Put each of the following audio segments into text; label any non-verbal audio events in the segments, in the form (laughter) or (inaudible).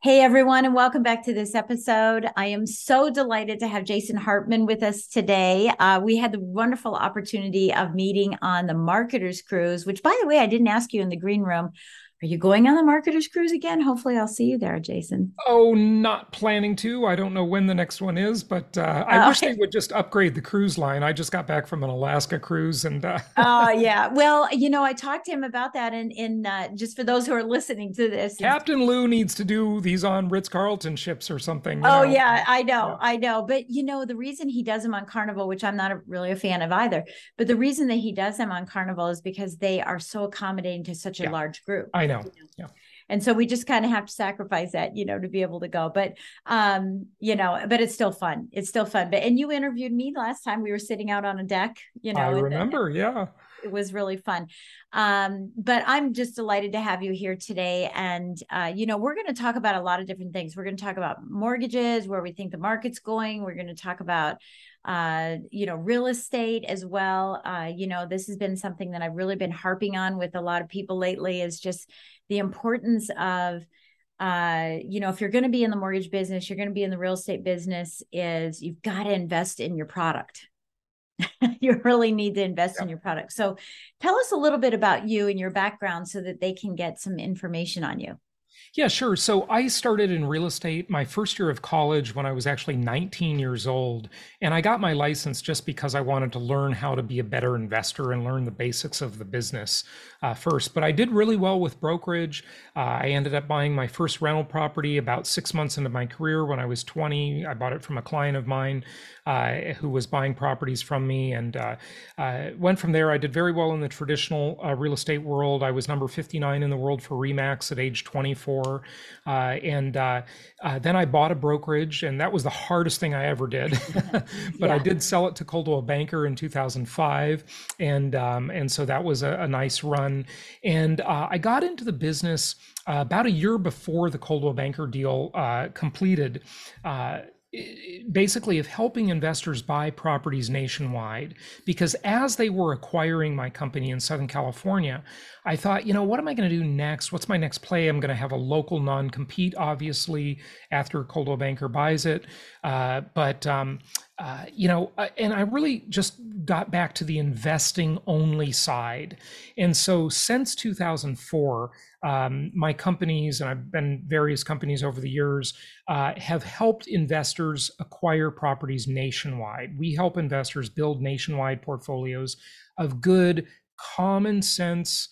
Hey, everyone, and welcome back to this episode. I am so delighted to have Jason Hartman with us today. Uh, we had the wonderful opportunity of meeting on the Marketers Cruise, which, by the way, I didn't ask you in the green room. Are you going on the Marketers Cruise again? Hopefully, I'll see you there, Jason. Oh, not planning to. I don't know when the next one is, but uh, I Oh. wish they (laughs) would just upgrade the cruise line. I just got back from an Alaska cruise, and uh, (laughs) Oh yeah. Well, you know, I talked to him about that, and in uh, just for those who are listening to this, Captain Lou needs to do these on Ritz Carlton ships or something. Oh know. yeah, I know, Yeah. I know. But you know, the reason he does them on Carnival, which I'm not a, really a fan of either, but the reason that he does them on Carnival is because they are so accommodating to such a Yeah. large group. I know. Yeah. And so we just kind of have to sacrifice that, you know, to be able to go. But um, you know, but it's still fun. It's still fun. But and you interviewed me last time we were sitting out on a deck, you know. I and the- remember. Yeah. it was really fun. Um, but I'm just delighted to have you here today. And, uh, you know, we're going to talk about a lot of different things. We're going to talk about mortgages, where we think the market's going. We're going to talk about, uh, you know, real estate as well. Uh, you know, this has been something that I've really been harping on with a lot of people lately is just the importance of, uh, you know, if you're going to be in the mortgage business, you're going to be in the real estate business, is you've got to invest in your product. (laughs) you really need to invest in your product. So tell us a little bit about you and your background so that they can get some information on you. Yeah, sure. So I started in real estate my first year of college when I was actually 19 years old. And I got my license just because I wanted to learn how to be a better investor and learn the basics of the business uh, first. But I did really well with brokerage. Uh, I ended up buying my first rental property about six months into my career when I was 20. I bought it from a client of mine uh, who was buying properties from me and uh, uh, went from there. I did very well in the traditional uh, real estate world. I was number 59 in the world for Remax at age 24. Uh, and uh, uh, then I bought a brokerage, and that was the hardest thing I ever did. (laughs) but I did sell it to Coldwell Banker in 2005, and um, and so that was a, a nice run. And uh, I got into the business uh, about a year before the Coldwell Banker deal uh, completed. Uh, basically of helping investors buy properties nationwide because as they were acquiring my company in southern california i thought you know what am i going to do next? What's my next play? I'm going to have a local non-compete obviously after coldwell banker buys it uh, but um, uh, you know, uh, and I really just got back to the investing only side. And so since 2004, um, my companies, and I've been various companies over the years, uh, have helped investors acquire properties nationwide. We help investors build nationwide portfolios of good, common sense,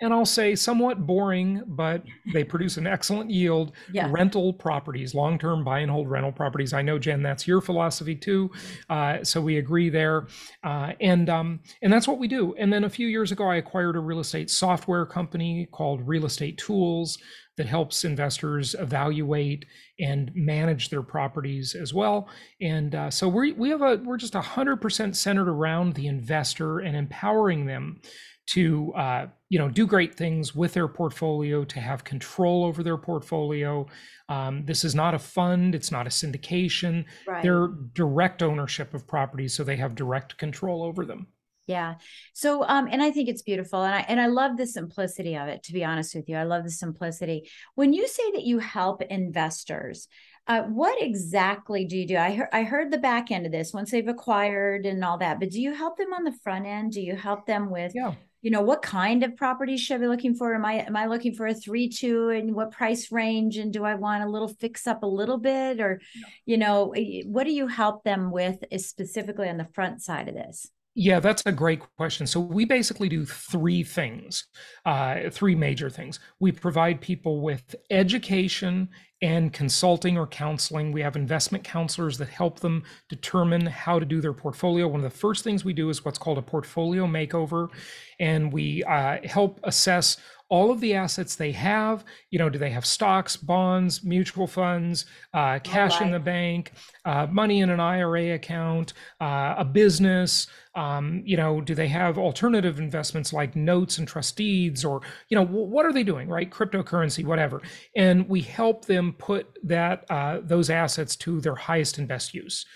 and I'll say somewhat boring, but they produce an excellent yield Yeah. rental properties, long term buy and hold rental properties. I know, Jen, that's your philosophy too. Uh, so we agree there. Uh, and, um, and that's what we do. And then a few years ago, I acquired a real estate software company called Real Estate Tools that helps investors evaluate and manage their properties as well. And uh, so we we have a we're just hundred percent centered around the investor and empowering them to uh, you know do great things with their portfolio to have control over their portfolio um, this is not a fund it's not a syndication Right. they're direct ownership of properties so they have direct control over them Yeah. So um and I think it's beautiful and I and I love the simplicity of it to be honest with you. I love the simplicity. When you say that you help investors, uh, what exactly do you do? I heard I heard the back end of this once they've acquired and all that, but do you help them on the front end? Do you help them with Yeah. You know what kind of properties should I be looking for? Am I am I looking for a three two and what price range? And do I want a little fix up a little bit or you know eh, what do you help them with is specifically on the front side of this? Yeah, that's a great question. So we basically do three things, uh, three major things. We provide people with education and consulting or counseling. We have investment counselors that help them determine how to do their portfolio. One of the first things we do is what's called a portfolio makeover, and we uh, help assess all of the assets they have. You know, do they have stocks, bonds, mutual funds, uh, cash in the bank, uh, money in an IRA account, uh, a business? Um, you know, do they have alternative investments like notes and trust deeds, or you know, wh- what are they doing, right? Cryptocurrency, whatever. And we help them put that uh, those assets to their highest and best use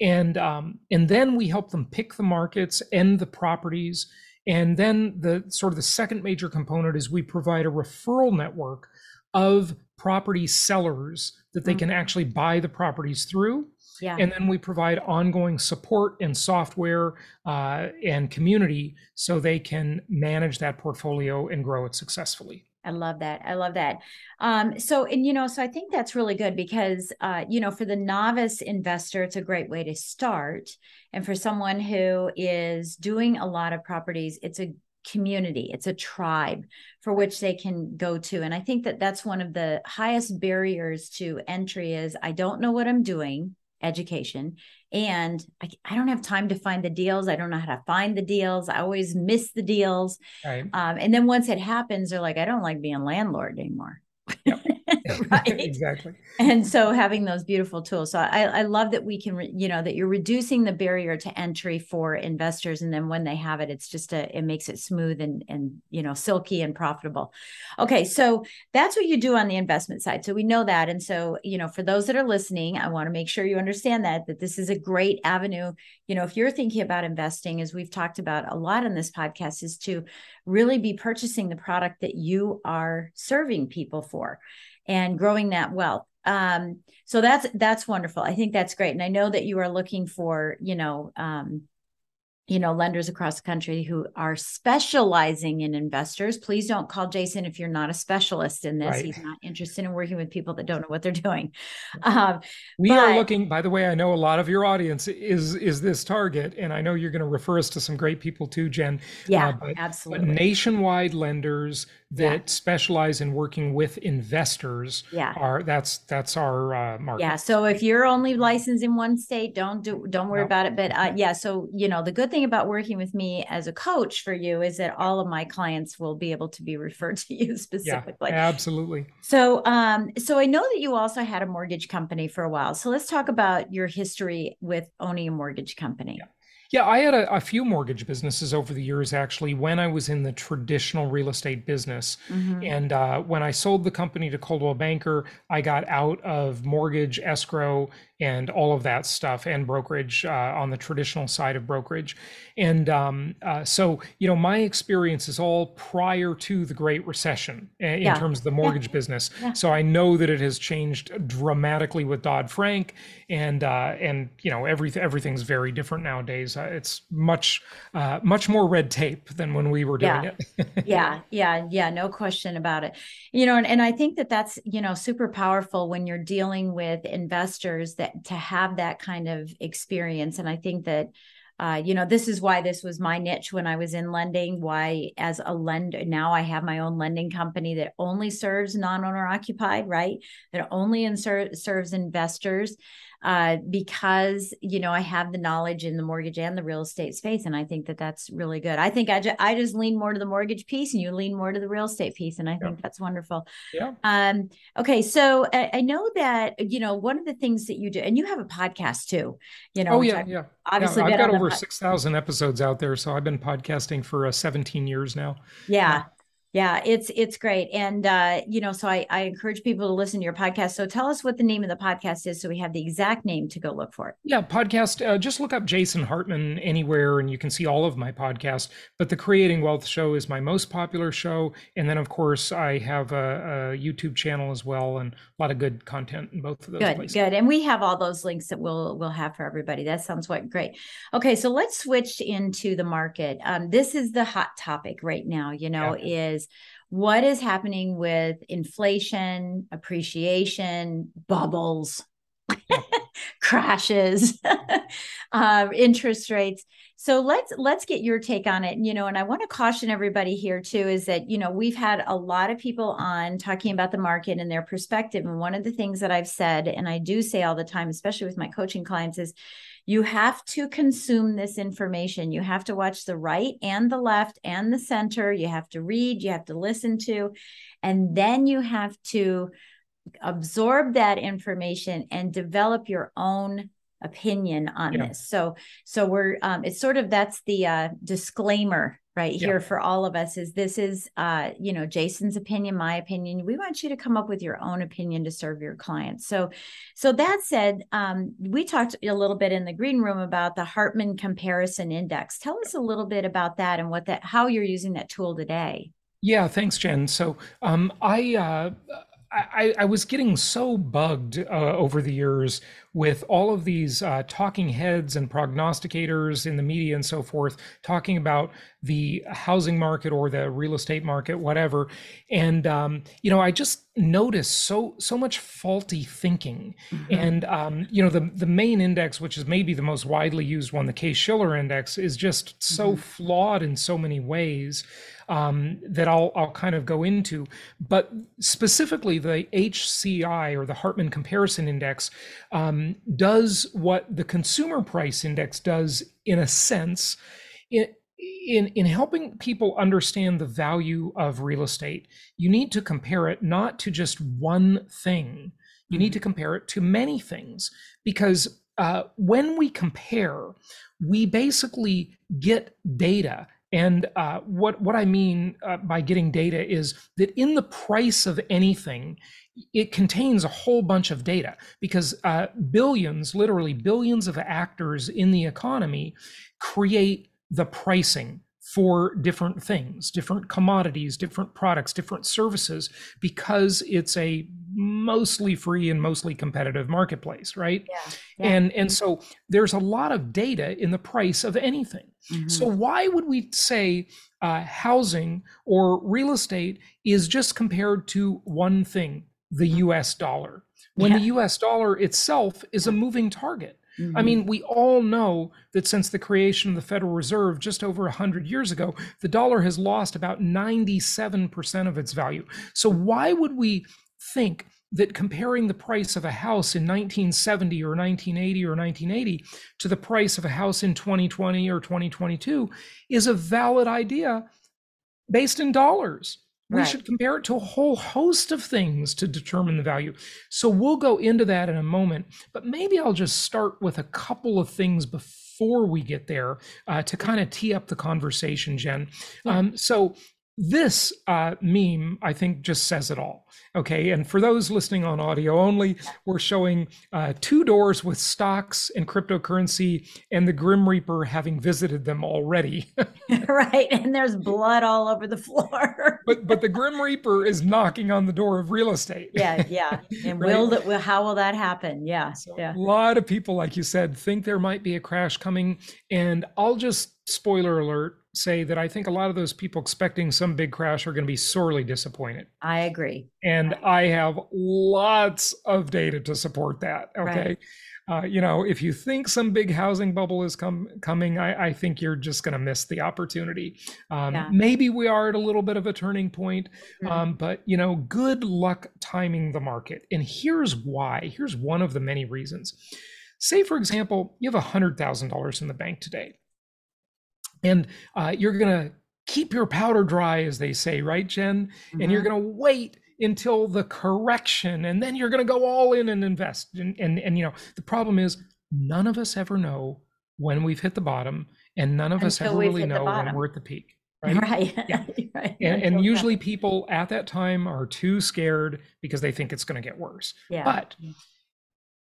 and um, and then we help them pick the markets and the properties and then the sort of the second major component is we provide a referral network of property sellers that they Mhm. can actually buy the properties through Yeah. and then we provide ongoing support and software uh, and community so they can manage that portfolio and grow it successfully I love that. I love that. Um, so, and you know, so I think that's really good because, uh, you know, for the novice investor, it's a great way to start. And for someone who is doing a lot of properties, it's a community, it's a tribe for which they can go to. And I think that that's one of the highest barriers to entry is I don't know what I'm doing, education, and I, I don't have time to find the deals. I don't know how to find the deals. I always miss the deals. right Um, and then once it happens, they're like, I don't like being landlord anymore. Yep. (laughs) (laughs) (laughs) right. exactly And so having those beautiful tools. So I, I love that we can, re- you know, that you're reducing the barrier to entry for investors. And then when they have it, it's just a, it makes it smooth and, and, you know, silky and profitable. Okay. So that's what you do on the investment side. So we know that. And so, you know, for those that are listening, I want to make sure you understand that, that this is a great avenue. You know, if you're thinking about investing, as we've talked about a lot in this podcast, is to really be purchasing the product that you are serving people for and growing that wealth. Um so that's that's wonderful. I think that's great. And i know that you are looking for you know um you know lenders across the country who are specializing in investors. Please don't call jason if you're not a specialist in this. Right. he's not interested in working with people that don't know what they're doing. (laughs) Um We are looking, by the way, I know a lot of your audience is is this target, and I know you're going to refer us to some great people too, Jen. yeah Uh, but, but absolutely. nationwide lenders that Yeah. specialize in working with investors yeah are that's that's our uh, market. Yeah. So if you're only licensed in one state, don't do don't worry No. about it. But uh, yeah, so you know the good thing about working with me as a coach for you is that all of my clients will be able to be (laughs) referred to you specifically yeah, absolutely. So um so I know that you also had a mortgage company for a while. So let's talk about your history with owning a mortgage company. Yeah, I had a, a few mortgage businesses over the years, actually, when I was in the traditional real estate business. Mhm. And uh, when I sold the company to Coldwell Banker, I got out of mortgage, escrow, and all of that stuff, and brokerage uh, on the traditional side of brokerage. And um, uh, so, you know, my experience is all prior to the Great Recession uh, in Yeah. terms of the mortgage business. Yeah. So I know that it has changed dramatically with Dodd Frank, and uh, and you know, everything everything's very different nowadays. Uh, it's much uh, much more red tape than when we were doing Yeah. it. (laughs) yeah yeah yeah no question about it you know and, and i think that that's you know super powerful when you're dealing with investors that to have that kind of experience and i think that uh, you know this is why this was my niche when i was in lending why as a lender now i have my own lending company that only serves non-owner occupied right that only inser- serves investors uh, because you know I have the knowledge in the mortgage and the real estate space, and I think that that's really good. I think I, ju- I just lean more to the mortgage piece, and you lean more to the real estate piece, and I think that's wonderful. Yeah. Um. Okay, so I, I know that you know one of the things that you do, and you have a podcast too. You know, Oh yeah, yeah. obviously yeah, I've got over pod- six thousand episodes out there, so I've been podcasting for uh, seventeen years now. Yeah. Yeah, it's it's great, and uh, you know, so I, I encourage people to listen to your podcast. So tell us what the name of the podcast is, so we have the exact name to go look for it. Yeah, podcast. Uh, just look up Jason Hartman anywhere, and you can see all of my podcasts. But the Creating Wealth Show is my most popular show, and then of course I have a, a YouTube channel as well, and a lot of good content in both of those. Good, places. good, and we have all those links that we'll we'll have for everybody. That sounds what great. Okay, so let's switch into the market. Um, this is the hot topic right now. You know, yeah. is is what is happening with inflation, appreciation, bubbles, (laughs) crashes, uh, (laughs) interest rates. So let's let's get your take on it. You know, and I want to caution everybody here too is that you know we've had a lot of people on talking about the market and their perspective. And one of the things that I've said, and I do say all the time, especially with my coaching clients, is you have to consume this information. You have to watch the right and the left and the center. You have to read, you have to listen to, and then you have to absorb that information and develop your own opinion on yeah. this. So so we're um it's sort of that's the uh disclaimer right here yeah. for all of us is this is uh you know Jason's opinion my opinion we want you to come up with your own opinion to serve your clients so so that said um we talked a little bit in the green room about the Hartman comparison index tell us a little bit about that and what that how you're using that tool today yeah thanks Jen so um I uh I, I, was getting so bugged uh, over the years with all of these uh, talking heads and prognosticators in the media and so forth talking about the housing market or the real estate market, whatever. And um, you know, I just noticed so so much faulty thinking. Mm-hmm. And um, you know, the the main index, which is maybe the most widely used one, the Case Shiller index, is just so mm-hmm. flawed in so many ways. Um, that I'll I'll kind of go into. But specifically, the HCI or the Hartman Comparison Index um, does what the Consumer Price Index does in a sense. It, in in helping people understand the value of real estate you need to compare it not to just one thing you need mm-hmm. to compare it to many things because uh, when we compare we basically get data and uh, what what I mean uh, by getting data is that in the price of anything, it contains a whole bunch of data because uh, billions, literally billions of actors in the economy, create the pricing for different things, different commodities, different products, different services, because it's a mostly free and mostly competitive marketplace, right? Yeah, yeah. And and so there's a lot of data in the price of anything. Mm-hmm. So why would we say uh, housing or real estate is just compared to one thing, the mm-hmm. U.S. dollar, when yeah. the U.S. dollar itself is a moving target? Mm-hmm. I mean, we all know that since the creation of the Federal Reserve just over 100 years ago, the dollar has lost about 97% of its value. So, why would we think that comparing the price of a house in 1970 or 1980 or 1980 to the price of a house in 2020 or 2022 is a valid idea based in dollars? We right. should compare it to a whole host of things to determine the value. So we'll go into that in a moment, but maybe I'll just start with a couple of things before we get there uh, to kind of tee up the conversation, Jen. Um, so this uh, meme, I think, just says it all. Okay. And for those listening on audio only, we're showing uh, two doors with stocks and cryptocurrency and the Grim Reaper having visited them already. (laughs) (laughs) right. And there's blood all over the floor. but but the (laughs) Grim Reaper is knocking on the door of real estate. yeah. Yeah. And right? will that, how will that happen? Yeah. So yeah. A lot of people, like you said, think there might be a crash coming. And I'll just spoiler alert say that I think a lot of those people expecting some big crash are going to be sorely disappointed. I agree. And I have lots of data to support that. Okay. Right. Uh, you know, if you think some big housing bubble is com- coming, I, I, think you're just going to miss the opportunity. Um, yeah. Maybe we are at a little bit of a turning point, mm-hmm. um, but you know, good luck timing the market. And here's why. Here's one of the many reasons. Say, for example, you have $100,000 in the bank today and uh, you're going to keep your powder dry, as they say, right, Jen? Mm-hmm. And you're mm-hmm. going to wait until the correction, and then you're going to go all in and invest. And, and and you know, the problem is none of us ever know when we've hit the bottom, and none of Until us ever really know when we're at the peak. (laughs) right? Right. Yeah. (laughs) right. And, and usually people at that time are too scared because they think it's going to get worse. yeah. But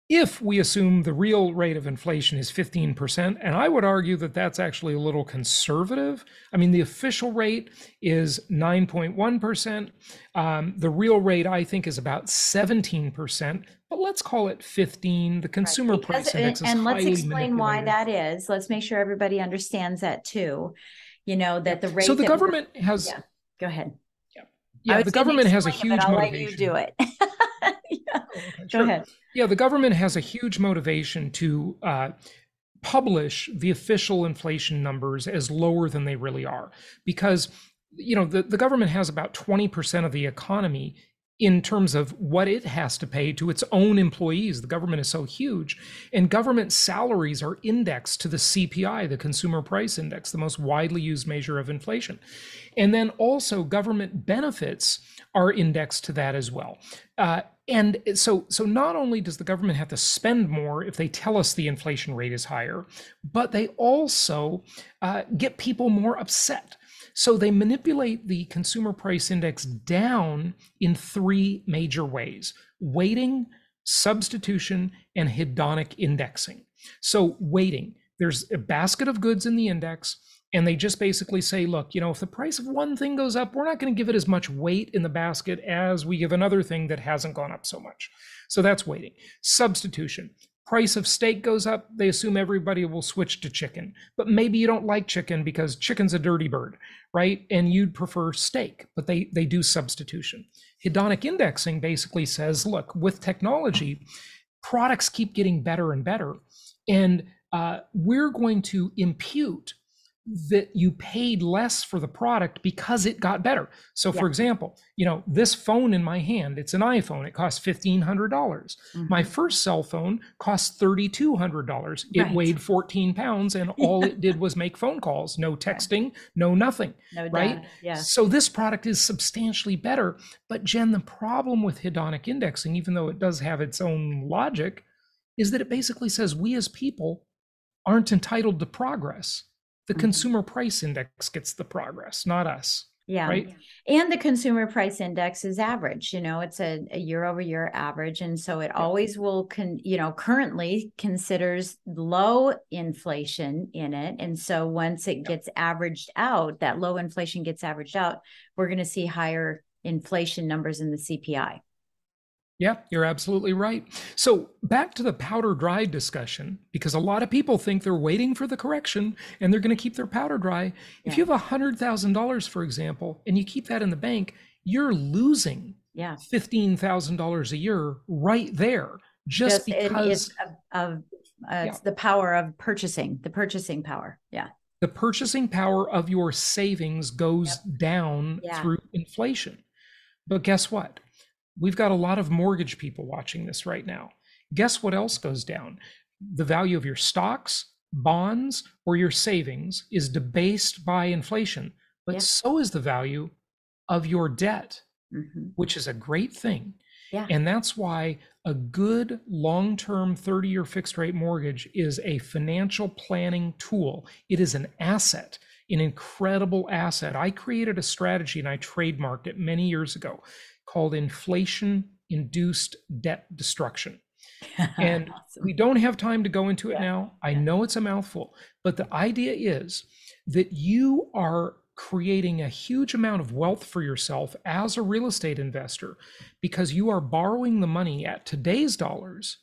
if we assume the real rate of inflation is 15%, and I would argue that that's actually a little conservative. I mean, the official rate is 9.1%. Um, the real rate, I think, is about 17%, but let's call it 15. The consumer Right, price index and, is and let's explain why that is. Let's make sure everybody understands that too. You know that the rate. So the that government has, Yeah. Go ahead. I yeah, the government has a explain it, huge but I'll motivation. Let you do it. (laughs) yeah. Go Sure. ahead. Yeah, the government has a huge motivation to uh, publish the official inflation numbers as lower than they really are, because you know the, the government has about 20% of the economy in terms of what it has to pay to its own employees. The government is so huge, and government salaries are indexed to the CPI, the Consumer Price Index, the most widely used measure of inflation. And then also government benefits are indexed to that as well. Uh, and so, so not only does the government have to spend more if they tell us the inflation rate is higher, but they also uh, get people more upset. So they manipulate the consumer price index down in three major ways weighting, substitution, and hedonic indexing. So, weighting, there's a basket of goods in the index, and they just basically say, look, you know, if the price of one thing goes up, we're not going to give it as much weight in the basket as we give another thing that hasn't gone up so much. So that's weighting. Substitution. Price of steak goes up, they assume everybody will switch to chicken. But maybe you don't like chicken because chicken's a dirty bird, right? And you'd prefer steak, but they they do substitution. Hedonic indexing basically says, look, with technology, products keep getting better and better, and uh, we're going to impute that you paid less for the product because it got better. So, for example, you know, this phone in my hand, it's an iPhone, it costs 1,500. dollars My mm-hmm. first cell phone cost $3,200. It Right. weighed 14 pounds and (laughs) all it did was make phone calls, no texting, no nothing. no right? Yeah. So this product is substantially better. But Jen, the problem with hedonic indexing, even though it does have its own logic, is that it basically says we as people aren't entitled to progress. The Mhm. consumer price index gets the progress, not us. Yeah. right? And the consumer price index is average, you know, it's a, a year over year average. And so it always will con, you know, currently considers low inflation in it. And so once it gets averaged out, that low inflation gets averaged out, we're going to see higher inflation numbers in the CPI. Yeah, you're absolutely right. So back to the powder dry discussion, because a lot of people think they're waiting for the correction and they're going to keep their powder dry. If you have a hundred thousand dollars, for example, and you keep that in the bank, you're losing Yeah. fifteen thousand dollars a year right there, just, it because of, of uh, it's the power of purchasing, the purchasing power. Yeah. the purchasing power of your savings goes down Yeah. through inflation. But guess what? We've got a lot of mortgage people watching this right now. Guess what else goes down? The value of your stocks, bonds, or your savings is debased by inflation, but Yeah. so is the value of your debt, Mhm. which is a great thing. Yeah. And that's why a good long term 30 year fixed rate mortgage is a financial planning tool. It is an asset, an incredible asset. I created a strategy and I trademarked it many years ago called inflation induced debt destruction. (laughs) And Awesome. we don't have time to go into it Yeah, now. I yeah. know it's a mouthful, but the idea is that you are creating a huge amount of wealth for yourself as a real estate investor because you are borrowing the money at today's dollars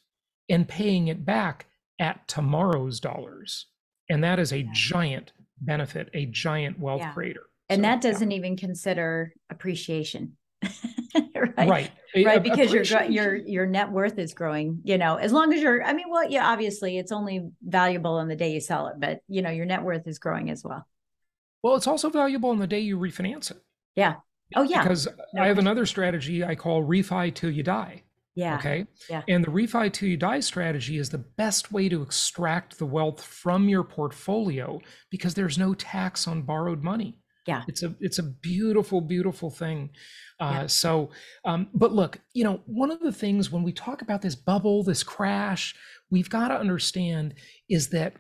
and paying it back at tomorrow's dollars. And that is a Yeah. giant benefit, a giant wealth creator. and So, that doesn't even consider appreciation (laughs) right right. Eh, right a- because your your your net worth is growing you know as long as you're i mean well yeah obviously it's only valuable on the day you sell it but you know your net worth is growing as well well, it's also valuable on the day you refinance it. yeah oh yeah Because No I have another strategy I call refi till you die. yeah Okay. Yeah. And the refi till you die strategy is the best way to extract the wealth from your portfolio because there's no tax on borrowed money. Yeah. It's a it's a beautiful, beautiful thing. Uh, Yeah. So, um, but look, you know, one of the things when we talk about this bubble, this crash, we've got to understand is that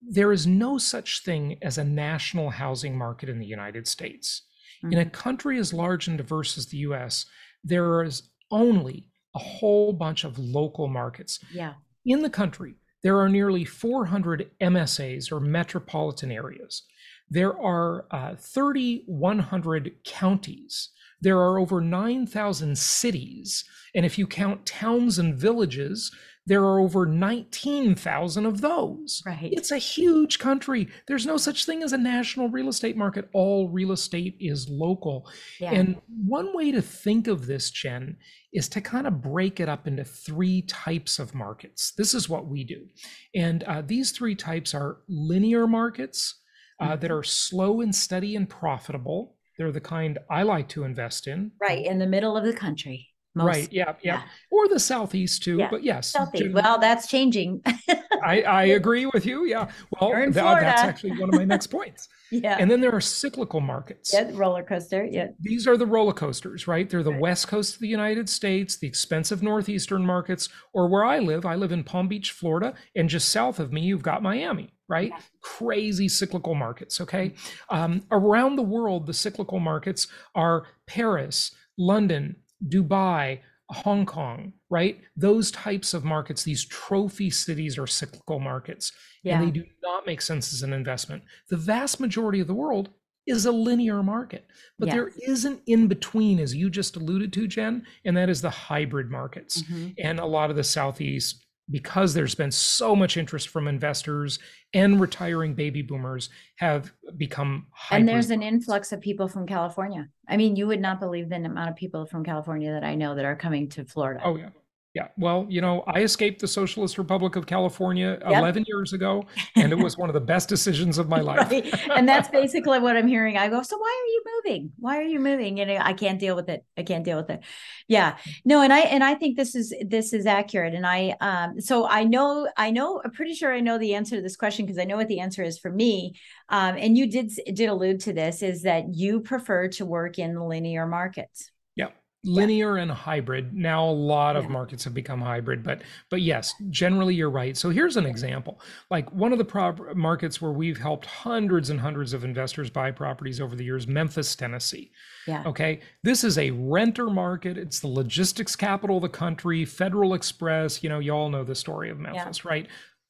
there is no such thing as a national housing market in the United States. Mm-hmm. In a mm-hmm. country as large and diverse as the US, there is only a whole bunch of local markets. Yeah. In the country, there are nearly 400 MSAs or metropolitan areas. There are uh, 3,100 counties. There are over 9,000 cities. And if you count towns and villages, there are over 19,000 of those. Right. It's a huge country. There's no such thing as a national real estate market. All real estate is local. Yeah. And one way to think of this, Jen, is to kind of break it up into three types of markets. This is what we do. And uh, these three types are linear markets uh, that mm-hmm. are slow and steady and profitable. They're the kind I like to invest in. Right. In the middle of the country. Most, right. Yeah, yeah. Yeah. Or the southeast too. Yeah. But yes. Southeast. Well, that's changing. I, I (laughs) agree with you. Yeah. Well, that, that's actually one of my next points. (laughs) yeah. And then there are cyclical markets. Yeah, roller coaster. Yeah. These are the roller coasters, right? They're the right. west coast of the United States, the expensive northeastern markets, or where I live. I live in Palm Beach, Florida, and just south of me, you've got Miami right? Yeah. Crazy cyclical markets, okay? Um, around the world, the cyclical markets are Paris, London, Dubai, Hong Kong, right? Those types of markets, these trophy cities are cyclical markets, yeah. and they do not make sense as an investment. The vast majority of the world is a linear market, but yes. there is an in between, as you just alluded to, Jen, and that is the hybrid markets. Mm-hmm. And a lot of the Southeast because there's been so much interest from investors and retiring baby boomers have become and there's an influx of people from california. I mean you would not believe the amount of people from california that i know that are coming to florida. Oh yeah yeah. Well, you know, I escaped the Socialist Republic of California yep. 11 years ago, and it was one of the best decisions of my (laughs) life. right. And that's basically what I'm hearing. I go, so why are you moving? Why are you moving? You know, I can't deal with it. I can't deal with it. Yeah. No, and I and I think this is this is accurate. And I um so I know I know I'm pretty sure I know the answer to this question because I know what the answer is for me. Um, and you did did allude to this is that you prefer to work in linear markets linear yeah. and hybrid. Now a lot of markets have become hybrid but but yes generally you're right. So here's an example. Like one of the prop- markets where we've helped hundreds and hundreds of investors buy properties over the years memphis tennessee. Yeah. Okay? This is a renter market. It's the logistics capital of the country federal express. You know you all know the story of memphis yeah. right?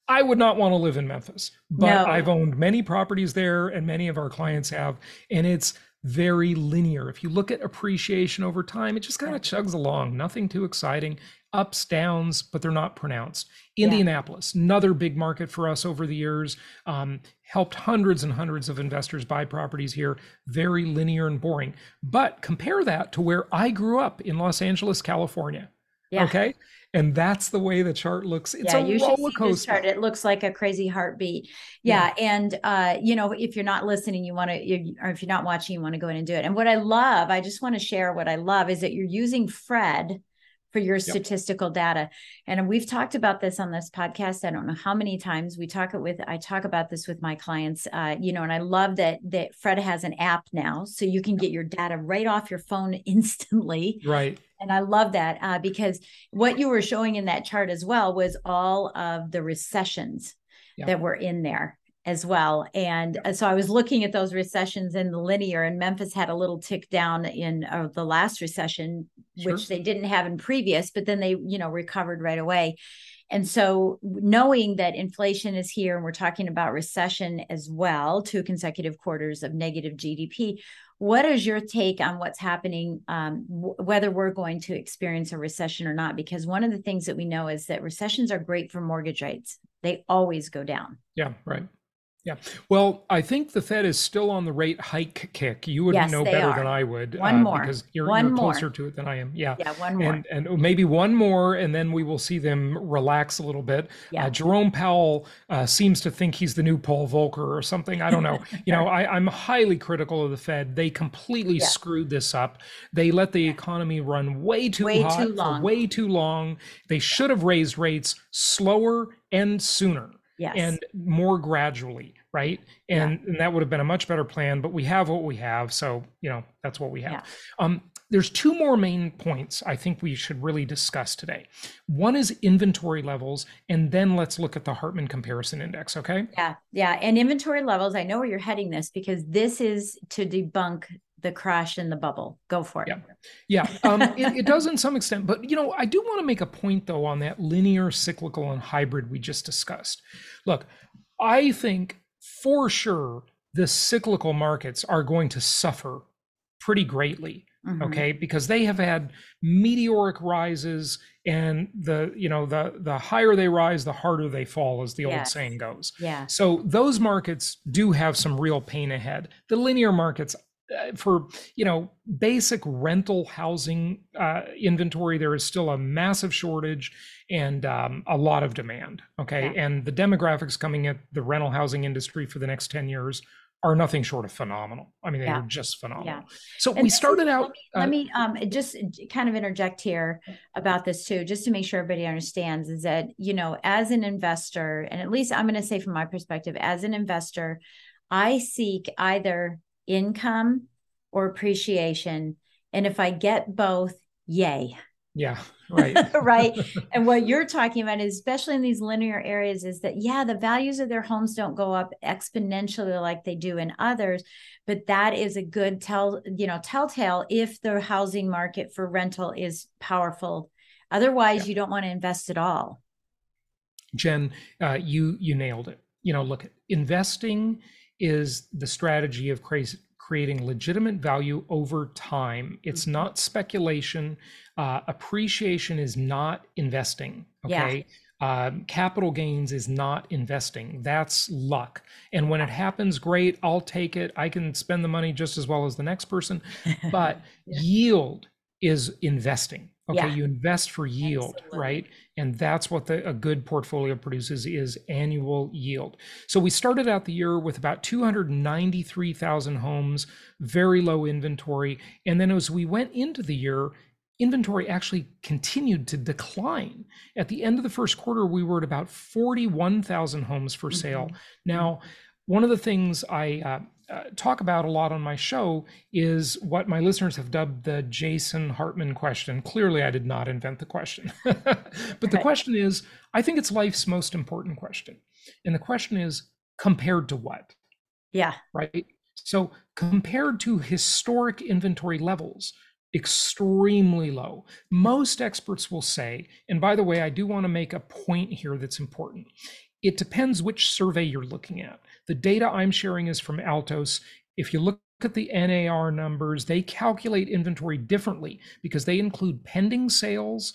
I would not want to live in Memphis, but no. I've owned many properties there and many of our clients have. And it's very linear. If you look at appreciation over time, it just kind of chugs along, nothing too exciting. Ups, downs, but they're not pronounced. Indianapolis, yeah. another big market for us over the years, um, helped hundreds and hundreds of investors buy properties here. Very linear and boring. But compare that to where I grew up in Los Angeles, California. Yeah. Okay? And that's the way the chart looks. It's yeah, a you roller coaster chart. it looks like a crazy heartbeat. Yeah, yeah. and uh you know if you're not listening you want to or if you're not watching you want to go in and do it. And what i love i just want to share what i love is that you're using fred for your statistical yep. data. And we've talked about this on this podcast i don't know how many times. We talk it with i talk about this with my clients uh, you know and i love that that fred has an app now so you can get your data right off your phone (laughs) instantly. Right and I love that uh, because what you were showing in that chart as well was all of the recessions yeah. that were in there as well. And yeah. so I was looking at those recessions in the linear, and Memphis had a little tick down in uh, the last recession, sure. which they didn't have in previous, but then they, you know, recovered right away. And so, knowing that inflation is here and we're talking about recession as well, two consecutive quarters of negative GDP, what is your take on what's happening, um, w- whether we're going to experience a recession or not? Because one of the things that we know is that recessions are great for mortgage rates, they always go down. Yeah, right. Yeah. Well, I think the Fed is still on the rate hike kick. You would yes, know better are. than I would. One uh, more. Because you're, one you're more. closer to it than I am. Yeah. Yeah, one more. And, and maybe one more, and then we will see them relax a little bit. Yeah. Uh, Jerome Powell uh, seems to think he's the new Paul Volcker or something. I don't know. (laughs) you know, I, am highly critical of the Fed. They completely yeah. screwed this up. They let the economy run way too way hot too long. for way too long. They should have raised rates slower and sooner. Yes. and more gradually right and, yeah. and that would have been a much better plan but we have what we have so you know that's what we have yeah. um there's two more main points I think we should really discuss today. One is inventory levels, and then let's look at the Hartman Comparison Index. Okay. Yeah, yeah, and inventory levels. I know where you're heading this because this is to debunk the crash in the bubble. Go for it. Yeah, yeah. Um, (laughs) it, it, does in some extent, but you know, I do want to make a point though on that linear, cyclical, and hybrid we just discussed. Look, I think for sure the cyclical markets are going to suffer pretty greatly mm-hmm. okay because they have had meteoric rises and the you know the the higher they rise the harder they fall as the yes. old saying goes yeah so those markets do have some real pain ahead the linear markets for you know basic rental housing uh, inventory there is still a massive shortage and um, a lot of demand okay yeah. and the demographics coming at the rental housing industry for the next 10 years are nothing short of phenomenal. I mean, they yeah. are just phenomenal. Yeah. So and we started out. Let me, uh, let me um, just kind of interject here about this too, just to make sure everybody understands is that, you know, as an investor, and at least I'm going to say from my perspective, as an investor, I seek either income or appreciation. And if I get both, yay. Yeah. Right. (laughs) right. And what you're talking about is especially in these linear areas is that yeah, the values of their homes don't go up exponentially like they do in others, but that is a good tell, you know, telltale if the housing market for rental is powerful. Otherwise, yeah. you don't want to invest at all. Jen, uh, you you nailed it. You know, look, investing is the strategy of crazy creating legitimate value over time. It's mm-hmm. not speculation. Uh, appreciation is not investing. Okay. Yeah. Um, capital gains is not investing. That's luck. And when it happens, great. I'll take it. I can spend the money just as well as the next person. (laughs) But yeah. yield is investing. Okay, yeah. you invest for yield, Absolutely. right? And that's what the, a good portfolio produces is annual yield. So we started out the year with about 293,000 homes, very low inventory, and then as we went into the year, inventory actually continued to decline. At the end of the first quarter, we were at about 41,000 homes for sale. Mm-hmm. Now, one of the things I uh, uh, talk about a lot on my show is what my listeners have dubbed the Jason Hartman question. Clearly, I did not invent the question. (laughs) but the question is I think it's life's most important question. And the question is compared to what? Yeah. Right. So, compared to historic inventory levels, extremely low. Most experts will say, and by the way, I do want to make a point here that's important. It depends which survey you're looking at. The data I'm sharing is from Altos. If you look at the NAR numbers, they calculate inventory differently because they include pending sales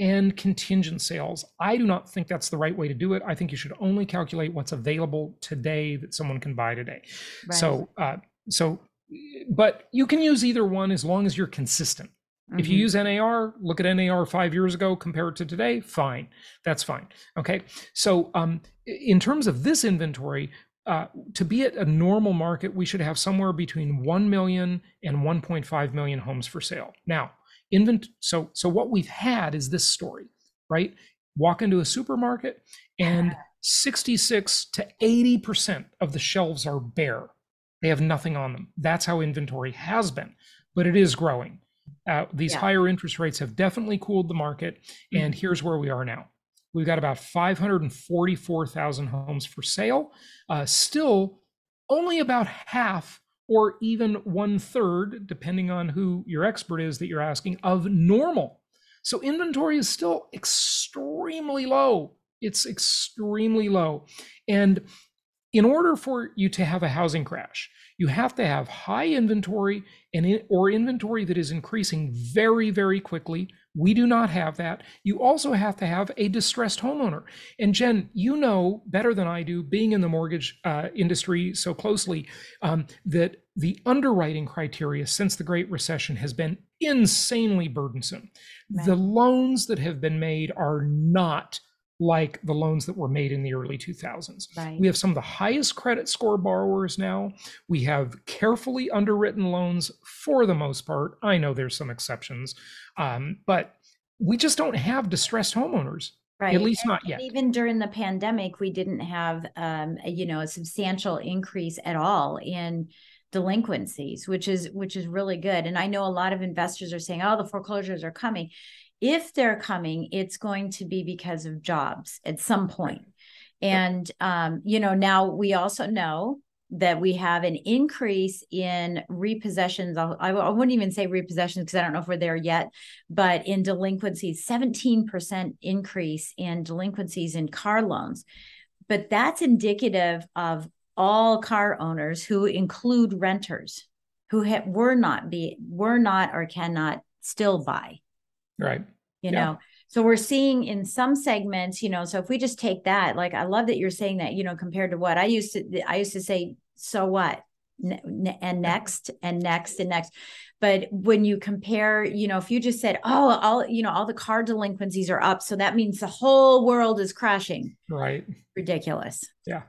and contingent sales. I do not think that's the right way to do it. I think you should only calculate what's available today that someone can buy today. Right. So, uh, so, but you can use either one as long as you're consistent. Mm-hmm. If you mm-hmm. use NAR, look at NAR five years ago, compare it to today, fine. That's fine. Okay. So, um, in terms of this inventory, uh, to be at a normal market, we should have somewhere between 1 million and 1.5 million homes for sale. Now, invent so so what we've had is this story, right? Walk into a supermarket and 66 to 80% of the shelves are bare. They have nothing on them. That's how inventory has been, but it is growing. Uh, these yeah. higher interest rates have definitely cooled the market, and mm-hmm. here's where we are now. We've got about 544,000 homes for sale. Uh, still, only about half or even one third, depending on who your expert is that you're asking, of normal. So inventory is still extremely low. It's extremely low. And in order for you to have a housing crash, you have to have high inventory and in, or inventory that is increasing very, very quickly we do not have that. You also have to have a distressed homeowner. And Jen, you know better than I do, being in the mortgage uh, industry so closely, um, that the underwriting criteria since the Great Recession has been insanely burdensome. Right. The loans that have been made are not like the loans that were made in the early 2000s. Right. We have some of the highest credit score borrowers now. We have carefully underwritten loans for the most part. I know there's some exceptions, um, but we just don't have distressed homeowners. Right. At least and, not yet. Even during the pandemic, we didn't have, um, a, you know, a substantial increase at all in delinquencies, which is which is really good. And I know a lot of investors are saying, "Oh, the foreclosures are coming." If they're coming, it's going to be because of jobs at some point. And um, you know, now we also know that we have an increase in repossessions. I'll, I, I wouldn't even say repossessions because I don't know if we're there yet, but in delinquencies, 17% increase in delinquencies in car loans. But that's indicative of all car owners who include renters who ha- were not be were not or cannot still buy. Right. You yeah. know, so we're seeing in some segments, you know, so if we just take that, like I love that you're saying that, you know, compared to what I used to, I used to say, so what? and next and next and next. But when you compare you know if you just said oh all you know all the car delinquencies are up so that means the whole world is crashing. Right. Ridiculous. Yeah.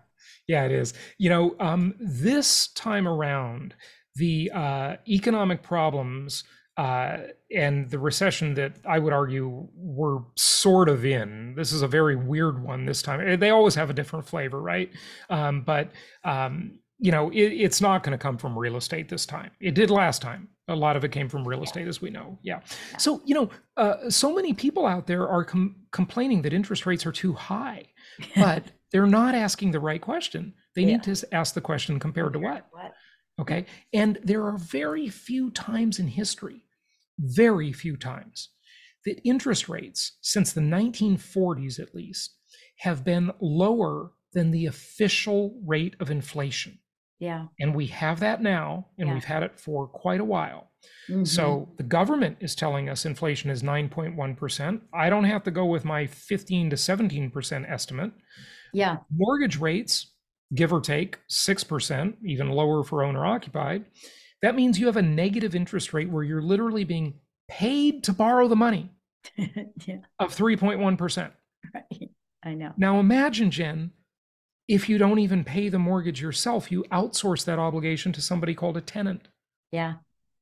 Yeah it is. You know um this time around the uh economic problems uh, and the recession that I would argue we're sort of in. This is a very weird one this time. They always have a different flavor, right? Um, but um, you know, it, it's not going to come from real estate this time. It did last time. A lot of it came from real estate, as we know. Yeah. yeah. So you know, uh, so many people out there are com- complaining that interest rates are too high, (laughs) but they're not asking the right question. They yeah. need to ask the question compared to what? What? Okay. And there are very few times in history very few times that interest rates, since the 1940s at least, have been lower than the official rate of inflation. Yeah. And we have that now, and yeah. we've had it for quite a while. Mm-hmm. So the government is telling us inflation is 9.1%. I don't have to go with my 15 to 17% estimate. Yeah. Mortgage rates, give or take 6%, even lower for owner occupied. That means you have a negative interest rate where you're literally being paid to borrow the money (laughs) yeah. of 3.1%. Right. I know. Now imagine, Jen, if you don't even pay the mortgage yourself, you outsource that obligation to somebody called a tenant. Yeah.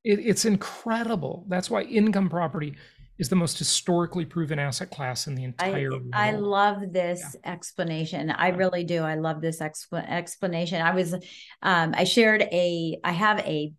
It, it's incredible. That's why income property is the most historically proven asset class in the entire I, world. I love this yeah. explanation. I really do. I love this exp- explanation. I was, um, I shared a, I have a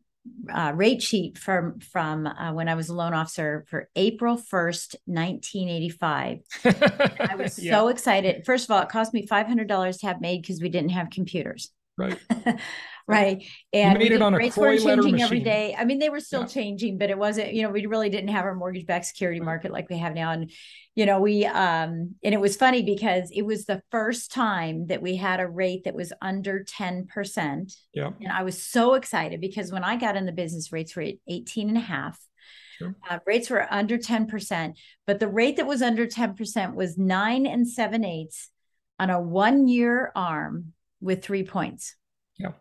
uh, rate sheet from from uh, when I was a loan officer for April first, nineteen eighty five. (laughs) I was yeah. so excited. First of all, it cost me five hundred dollars to have made because we didn't have computers. (laughs) Right. right. And we, rates were changing every day. I mean, they were still yeah. changing, but it wasn't. You know, we really didn't have our mortgage backed security market like we have now, and you know we um and it was funny because it was the first time that we had a rate that was under 10% yeah and i was so excited because when i got in the business rates were at 18 and a half sure. uh, rates were under 10% but the rate that was under 10% was nine and seven eighths on a one year arm with three points yeah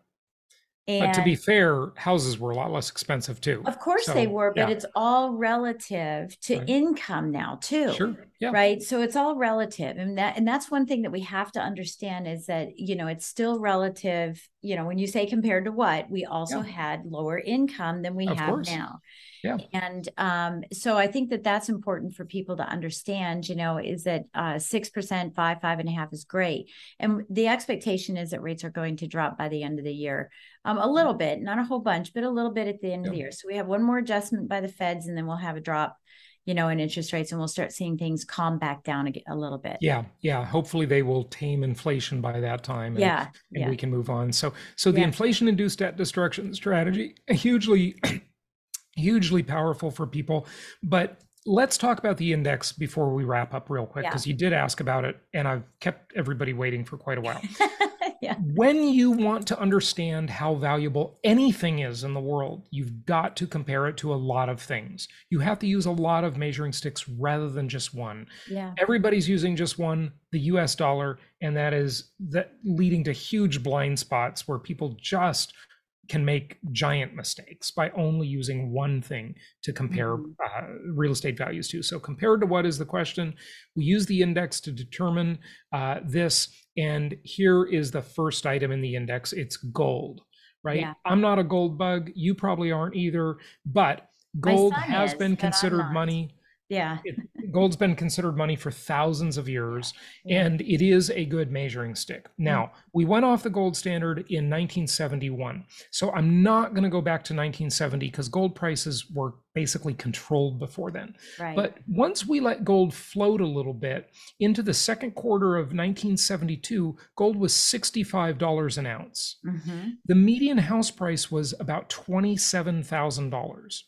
and but to be fair, houses were a lot less expensive too. Of course so, they were, but yeah. it's all relative to right. income now too. Sure. Yeah. Right. So it's all relative. And that and that's one thing that we have to understand is that, you know, it's still relative, you know, when you say compared to what, we also yeah. had lower income than we of have course. now. Yeah. And um, so I think that that's important for people to understand, you know, is that uh, 6%, five, five and a half is great. And the expectation is that rates are going to drop by the end of the year um, a little bit, not a whole bunch, but a little bit at the end yeah. of the year. So we have one more adjustment by the feds and then we'll have a drop you know, in interest rates, and we'll start seeing things calm back down a, a little bit. Yeah, yeah. Hopefully, they will tame inflation by that time. And, yeah, and yeah. we can move on. So, so the yeah. inflation-induced debt destruction strategy hugely hugely powerful for people. But let's talk about the index before we wrap up real quick because yeah. you did ask about it and I've kept everybody waiting for quite a while. (laughs) yeah. When you want to understand how valuable anything is in the world, you've got to compare it to a lot of things. You have to use a lot of measuring sticks rather than just one. Yeah. Everybody's using just one, the US dollar, and that is that leading to huge blind spots where people just can make giant mistakes by only using one thing to compare mm-hmm. uh, real estate values to. So, compared to what is the question? We use the index to determine uh, this. And here is the first item in the index it's gold, right? Yeah. I'm not a gold bug. You probably aren't either. But gold has is, been considered money. Yeah. it, Gold's been considered money for thousands of years, and it is a good measuring stick. Now, we went off the gold standard in 1971. So I'm not going to go back to 1970 because gold prices were basically controlled before then. Right. But once we let gold float a little bit into the second quarter of 1972, gold was $65 an ounce. Mhm. The median house price was about $27,000.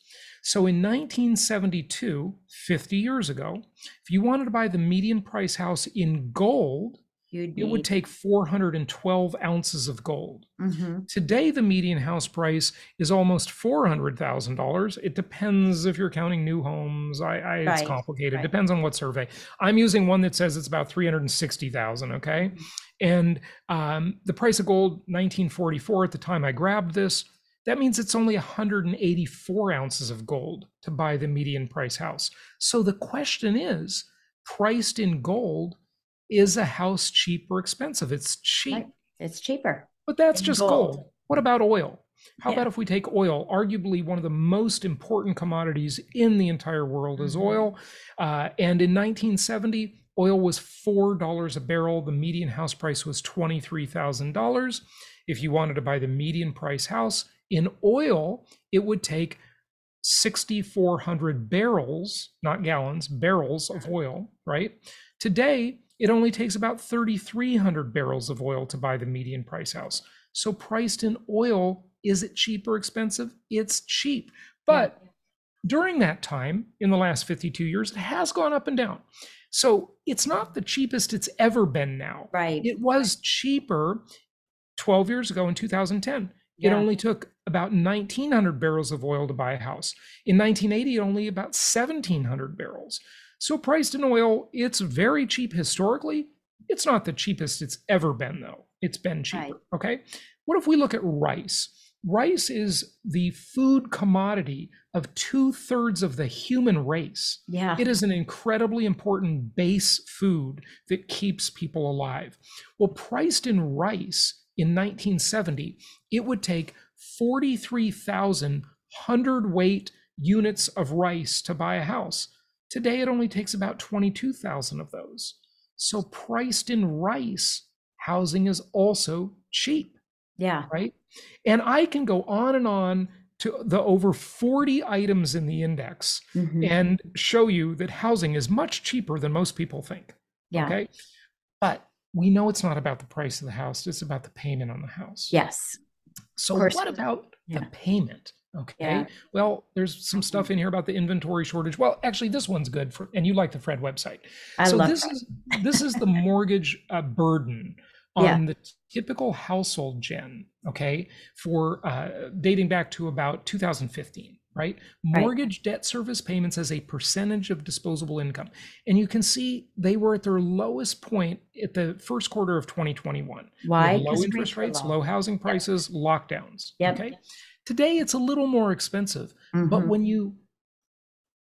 So in 1972, 50 years ago, if you wanted to buy the median price house in gold, You'd it would take 412 ounces of gold. Mhm. Today, the median house price is almost $400,000. It depends if you're counting new homes. I, I it's complicated. right. Depends on what survey. I'm using one that says it's about 360,000. Okay. Mm-hmm. And um, the price of gold, 1944 at the time I grabbed this, that means it's only 184 ounces of gold to buy the median price house. So the question is priced in gold, is a house cheap or expensive? It's cheap. It's cheaper. But that's just gold. gold. What about oil? How Yeah. about if we take oil, arguably one of the most important commodities in the entire world is Mhm. oil. Uh, and in 1970, oil was $4 a barrel. The median house price was $23,000. If you wanted to buy the median price house in oil, it would take 6,400 barrels, not gallons, barrels of oil, right? Today, it only takes about 3,300 barrels of oil to buy the median price house. So, priced in oil, is it cheap or expensive? It's cheap. But during that time, in the last 52 years, it has gone up and down. So, it's not the cheapest it's ever been now. Right. It was cheaper 12 years ago in 2010. It only took about 1,900 barrels of oil to buy a house. In 1980, only about 1,700 barrels. So, priced in oil, it's very cheap historically. It's not the cheapest it's ever been, though. It's been cheaper. Right. Okay. What if we look at rice? Rice is the food commodity of two thirds of the human race. yeah. It is an incredibly important base food that keeps people alive. Well, priced in rice in 1970, it would take 43,000 hundredweight units of rice to buy a house. Today, it only takes about 22,000 of those. So, priced in rice, housing is also cheap yeah. right? And I can go on and on to the over 40 items in the index Mhm. and show you that housing is much cheaper than most people think. Yeah. Okay. But we know it's not about the price of the house, it's about the payment on the house. Yes. So, what about Yeah. the payment? Okay. Yeah. Well, there's some stuff in here about the inventory shortage. Well, actually, this one's good for, and you like the FRED website. I so love this that. is this is the mortgage uh, burden (laughs) on Yeah. the typical household Jen. Okay, for uh, dating back to about 2015. Right, Right. mortgage debt service payments as a percentage of disposable income, and you can see they were at their lowest point at the first quarter of 2021. We Why? low interest rates, low. low housing prices, lockdowns. Yep. Okay. Today it's a little more expensive, but Mhm. when you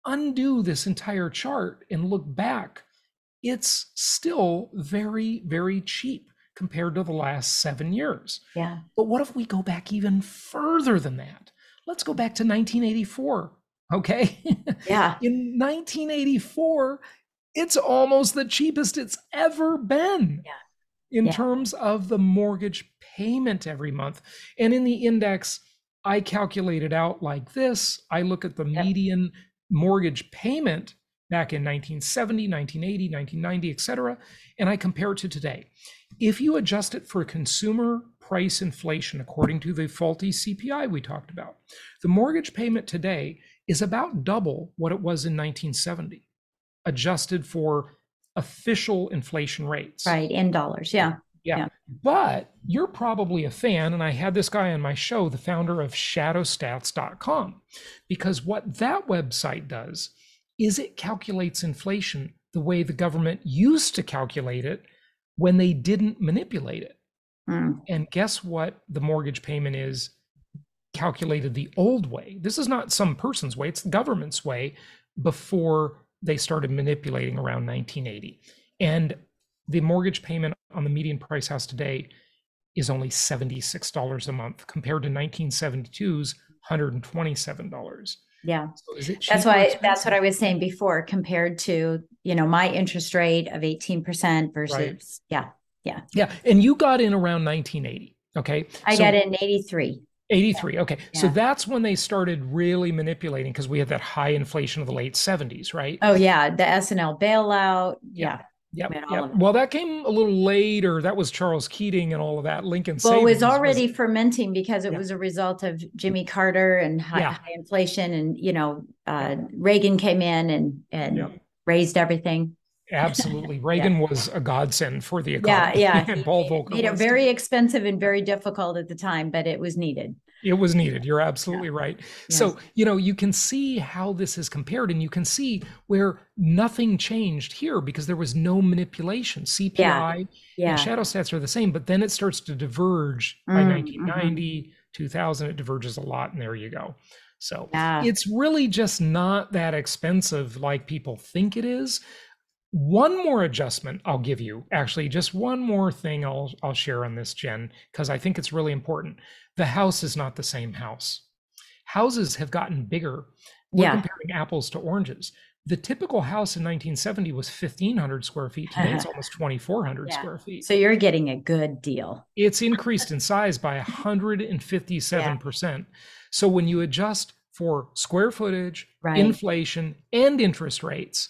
undo this entire chart and look back, it's still very, very cheap compared to the last seven years. yeah. But what if we go back even further than that? Let's go back to 1984. Okay. Yeah. (laughs) In 1984, it's almost the cheapest it's ever been Yeah. in Yeah. terms of the mortgage payment every month. And in the index, I calculate it out like this I look at the Yep. median mortgage payment back in 1970, 1980, 1990, et cetera, and I compare it to today. If you adjust it for consumer price inflation according to the faulty CPI we talked about, the mortgage payment today is about double what it was in 1970, adjusted for official inflation rates. Right. In dollars. Yeah. Yeah. Yeah. But you're probably a fan, and I had this guy on my show, the founder of shadowstats.com, because what that website does is it calculates inflation the way the government used to calculate it when they didn't manipulate it. Mm. And guess what the mortgage payment is calculated the old way? This is not some person's way, it's the government's way before they started manipulating around 1980. And the mortgage payment on the median price house today is only $76 a month compared to 1972's $127. Yeah. So That's why that's what I was saying before compared to, you know, my interest rate of 18% versus yeah. Yeah, Yeah. and you got in around 1980. Okay, I So- got in 83. 83. Okay. So that's when they started really manipulating because we had that high inflation of the late 70s, right? Oh yeah, the S&L bailout. Yeah. Yep. we had yep. of. Well, that came a little later. That was Charles Keating and all of that. Lincoln Well, it was already fermenting because it Yeah. was a result of Jimmy Carter and high, Yeah. high inflation, and you know, uh, Reagan came in and and Yeah. raised everything. Absolutely. (laughs) Reagan was a godsend for the economy. yeah. (laughs) and he Paul Volcker made it very expensive and very difficult at the time, but it was needed. It was needed. You're absolutely right. Yes. So, you know, you can see how this is compared, and you can see where nothing changed here because there was no manipulation. CPI Yeah. and shadow stats are the same, but then it starts to diverge by Mm, 1990, 2000, it diverges a lot, and there you go. So Yeah. it's really just not that expensive like people think it is. One more adjustment I'll give you, actually, just one more thing I'll I'll share on this, Jen, because I think it's really important. The house is not the same house. Houses have gotten bigger. We're Yeah. comparing apples to oranges. The typical house in 1970 was 1,500 square feet. Today it's (laughs) almost 2,400 Yeah. square feet. So you're getting a good deal. It's increased in size by 157%. So when you adjust for square footage, Right. inflation, and interest rates,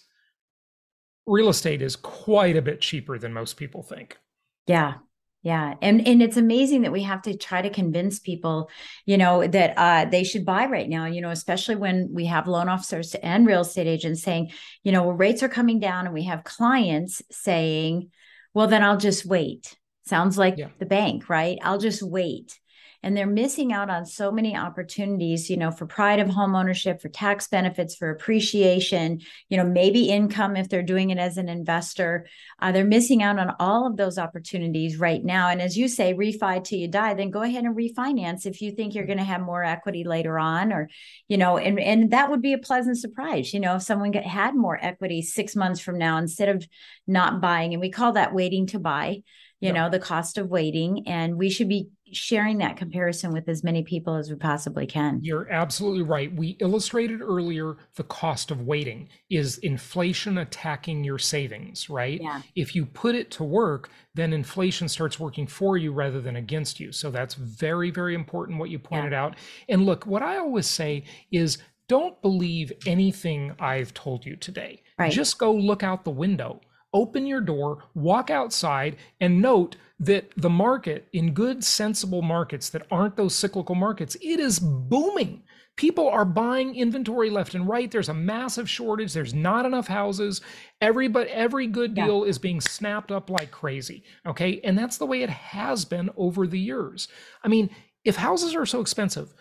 real estate is quite a bit cheaper than most people think. Yeah. Yeah. And and it's amazing that we have to try to convince people, you know, that uh they should buy right now, you know, especially when we have loan officers and real estate agents saying, you know, well, rates are coming down and we have clients saying, well, then I'll just wait. Sounds like Yeah. the bank, right? I'll just wait. And they're missing out on so many opportunities, you know, for pride of home ownership, for tax benefits, for appreciation, you know, maybe income if they're doing it as an investor. Uh, they're missing out on all of those opportunities right now. And as you say, refi till you die, then go ahead and refinance if you think you're going to have more equity later on, or, you know, and and that would be a pleasant surprise. You know, if someone get, had more equity six months from now instead of not buying, and we call that waiting to buy. You Yeah. know, the cost of waiting, and we should be sharing that comparison with as many people as we possibly can. You're absolutely right. We illustrated earlier the cost of waiting is inflation attacking your savings, right? Yeah. If you put it to work, then inflation starts working for you rather than against you. So that's very, very important what you pointed out. And look, what I always say is don't believe anything I've told you today. Right. Just go look out the window. Open your door, walk outside, and note that the market, in good, sensible markets that aren't those cyclical markets, it is booming. People are buying inventory left and right. There's a massive shortage. There's not enough houses. Everybody, every good Yeah. deal is being snapped up like crazy. Okay. And that's the way it has been over the years. I mean, if houses are so expensive,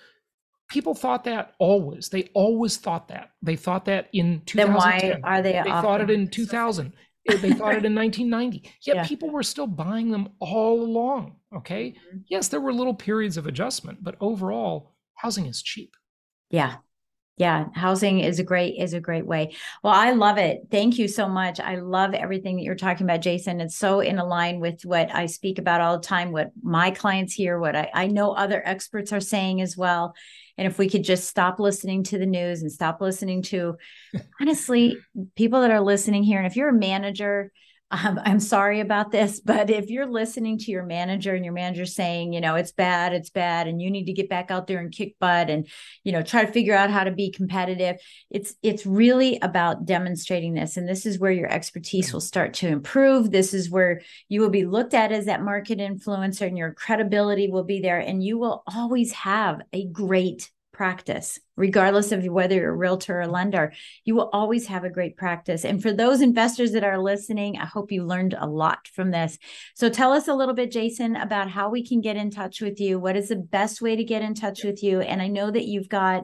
people thought that always. They always thought that. They thought that in 2010. Then why are they? They thought it in 2000. They thought it (laughs) in 1990. Yet Yeah. people were still buying them all along. Okay. Mhm. Yes, there were little periods of adjustment, but overall, housing is cheap. Yeah. Yeah, housing is a great is a great way. Well, I love it. Thank you so much. I love everything that you're talking about, Jason. It's so in line with what I speak about all the time, what my clients hear, what I, I know other experts are saying as well. And if we could just stop listening to the news and stop listening to (laughs) honestly people that are listening here, and if you're a manager, um, I'm sorry about this, (laughs) but if you're listening to your manager and your manager saying, you know, it's bad, it's bad, and you need to get back out there and kick butt and you know try to figure out how to be competitive it's it's really about demonstrating this and this is where your expertise will start to improve. This is where you will be looked at as that market influencer and your credibility will be there and you will always have a great practice regardless of whether you're a realtor or lender you will always have a great practice and for those investors that are listening i hope you learned a lot from this so tell us a little bit jason about how we can get in touch with you what is the best way to get in touch with you and i know that you've got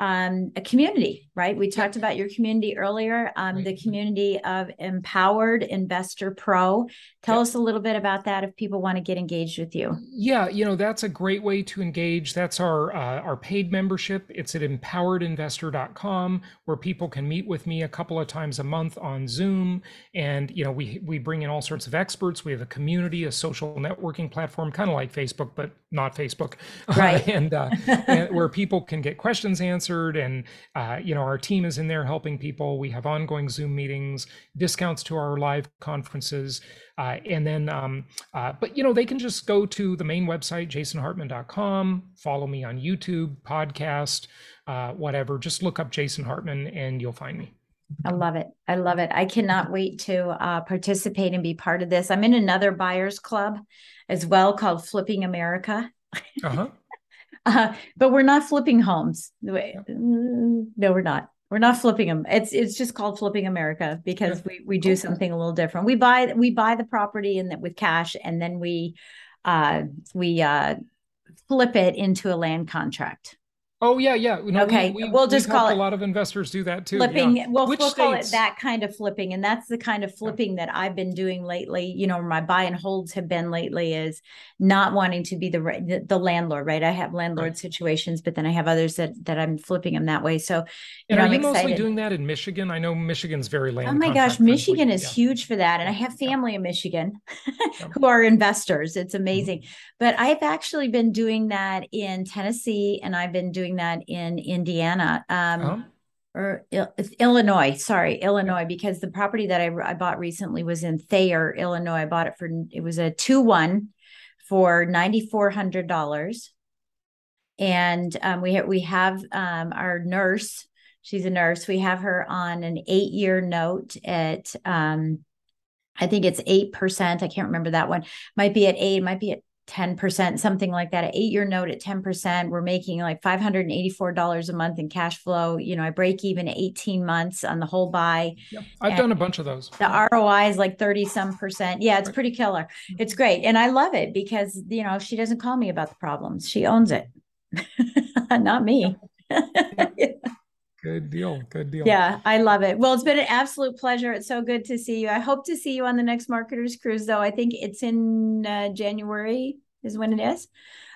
um, a community, right? We talked about your community earlier, um, Right. the community of Empowered Investor Pro. Tell Yep. us a little bit about that if people want to get engaged with you. Yeah, you know, that's a great way to engage. That's our uh, our paid membership. It's at empoweredinvestor.com where people can meet with me a couple of times a month on Zoom and you know, we we bring in all sorts of experts. We have a community, a social networking platform kind of like Facebook but not Facebook. (laughs) Right. (laughs) and, uh, (laughs) and where people can get questions answered answered. And, uh, you know, our team is in there helping people. We have ongoing Zoom meetings, discounts to our live conferences. Uh, and then, um, uh, but, you know, they can just go to the main website, jasonhartman.com, follow me on YouTube, podcast, uh, whatever. Just look up Jason Hartman and you'll find me. I love it. I love it. I cannot wait to uh, participate and be part of this. I'm in another buyers club as well called Flipping America. Uh-huh. (laughs) uh, but we're not flipping homes. No, we're not. We're not flipping them. It's it's just called Flipping America because we we do something a little different. We buy we buy the property and with cash, and then we uh, we uh, flip it into a land contract. Oh yeah, yeah. No, okay, we, will just call it. A lot of investors do that too. Flipping. Yeah. We'll, we'll call it that kind of flipping, and that's the kind of flipping yeah. that I've been doing lately. You know, my buy and holds have been lately is not wanting to be the the, the landlord. Right. I have landlord right. situations, but then I have others that that I'm flipping them that way. So, you and know, are I'm you excited. mostly doing that in Michigan? I know Michigan's very land. Oh my gosh, Michigan is yeah. huge for that, and I have family in Michigan (laughs) who are investors. It's mm-hmm. amazing. Mm-hmm. But I've actually been doing that in Tennessee, and I've been doing that in Indiana. Um, oh. Or Illinois, sorry, Illinois, because the property that I, I bought recently was in Thayer, Illinois. I bought it for it was a two one for ninety four hundred dollars, and um, we have we have um, our nurse. She's a nurse. We have her on an eight year note at um, I think it's eight percent. I can't remember that one. Might be at eight. Might be at 10%, something like that, an eight year note at 10%. We're making like $584 a month in cash flow. You know, I break even 18 months on the whole buy. Yep. I've done a bunch of those. The ROI is like 30 some percent. Yeah, it's right. pretty killer. Mm-hmm. It's great. And I love it because, you know, she doesn't call me about the problems. She owns it, (laughs) not me. (laughs) Good deal. Good deal. Yeah, I love it. Well, it's been an absolute pleasure. It's so good to see you. I hope to see you on the next Marketers Cruise, though. I think it's in uh, January, is when it is.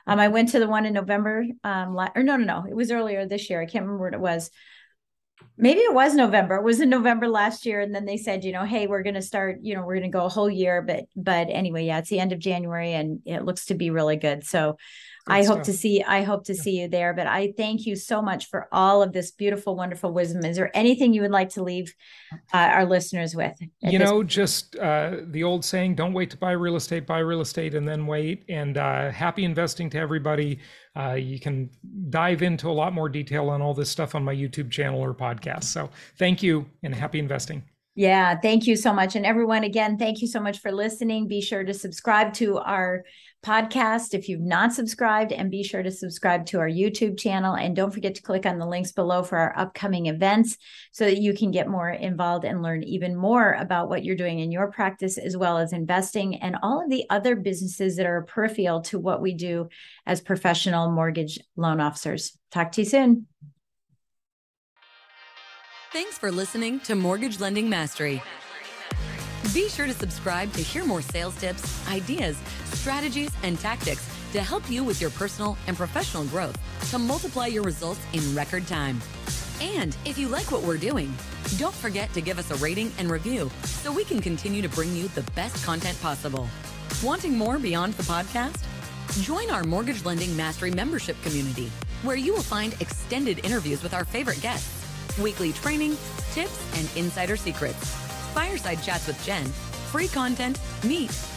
Um, I went to the one in November, um, or no, no, no, it was earlier this year. I can't remember what it was. Maybe it was November. It was in November last year, and then they said, you know, hey, we're going to start. You know, we're going to go a whole year, but but anyway, yeah, it's the end of January, and it looks to be really good. So I hope to see I hope to see you there. But I thank you so much for all of this beautiful, wonderful wisdom. Is there anything you would like to leave uh, our listeners with? You know, point? just uh, the old saying: "Don't wait to buy real estate, buy real estate, and then wait." And uh, happy investing to everybody. Uh, you can dive into a lot more detail on all this stuff on my YouTube channel or podcast. So thank you, and happy investing. Yeah, thank you so much. And everyone, again, thank you so much for listening. Be sure to subscribe to our podcast if you've not subscribed, and be sure to subscribe to our YouTube channel. And don't forget to click on the links below for our upcoming events so that you can get more involved and learn even more about what you're doing in your practice, as well as investing and all of the other businesses that are peripheral to what we do as professional mortgage loan officers. Talk to you soon. Thanks for listening to Mortgage Lending Mastery. Be sure to subscribe to hear more sales tips, ideas, strategies, and tactics to help you with your personal and professional growth to multiply your results in record time. And if you like what we're doing, don't forget to give us a rating and review so we can continue to bring you the best content possible. Wanting more beyond the podcast? Join our Mortgage Lending Mastery membership community, where you will find extended interviews with our favorite guests, weekly training, tips, and insider secrets fireside chats with Jen, free content, meet,